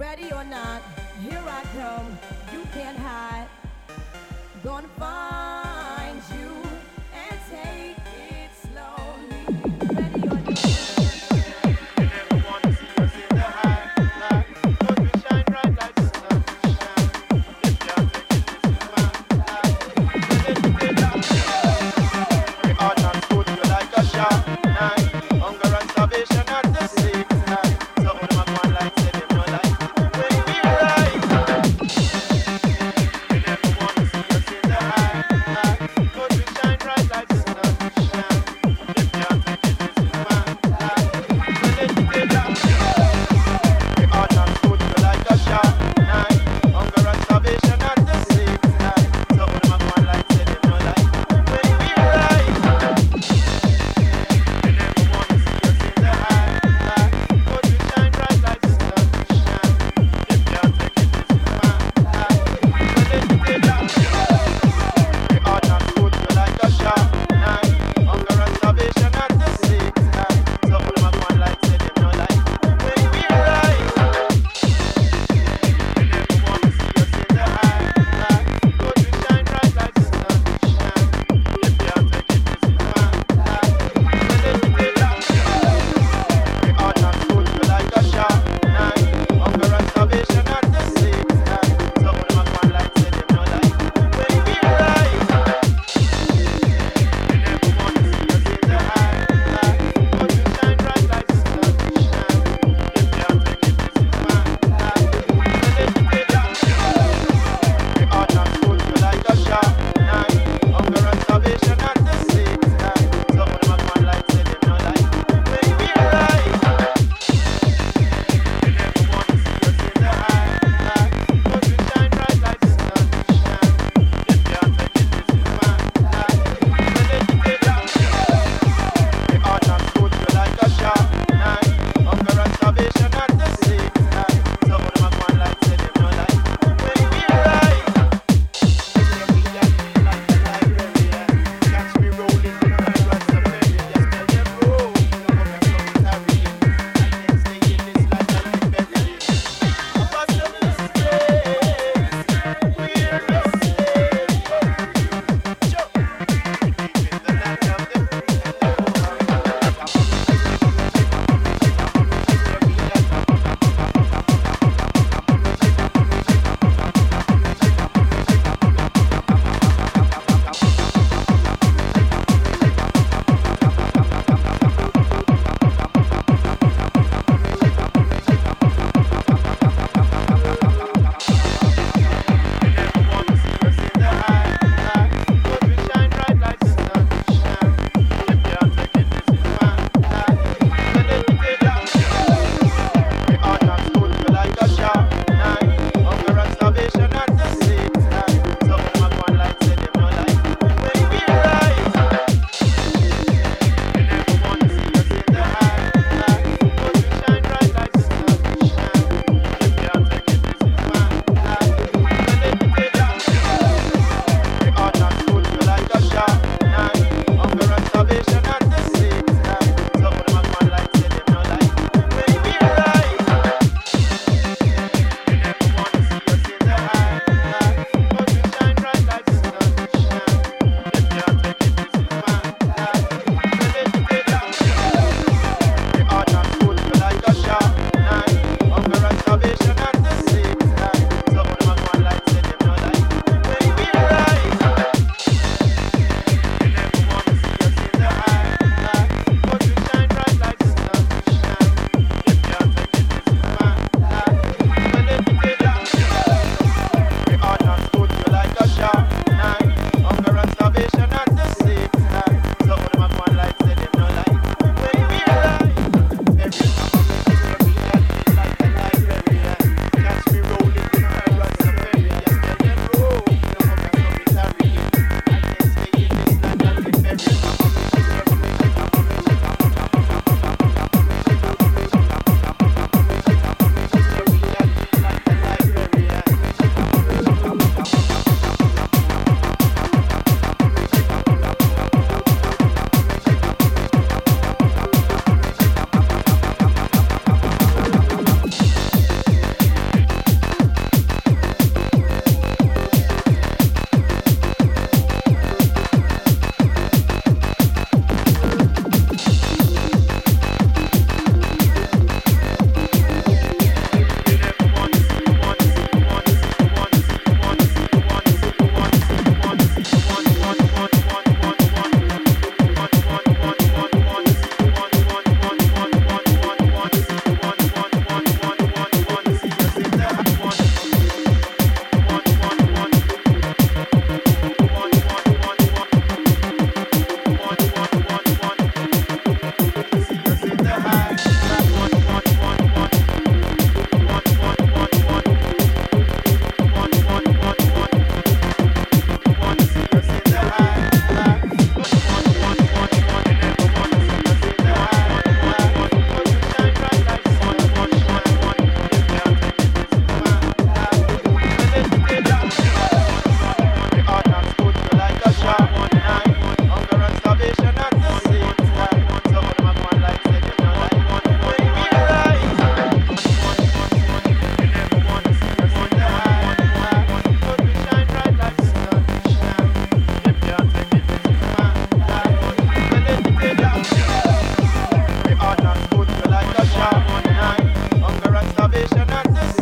Ready or not, here I come. You can't hide. Gonna find. salvation and the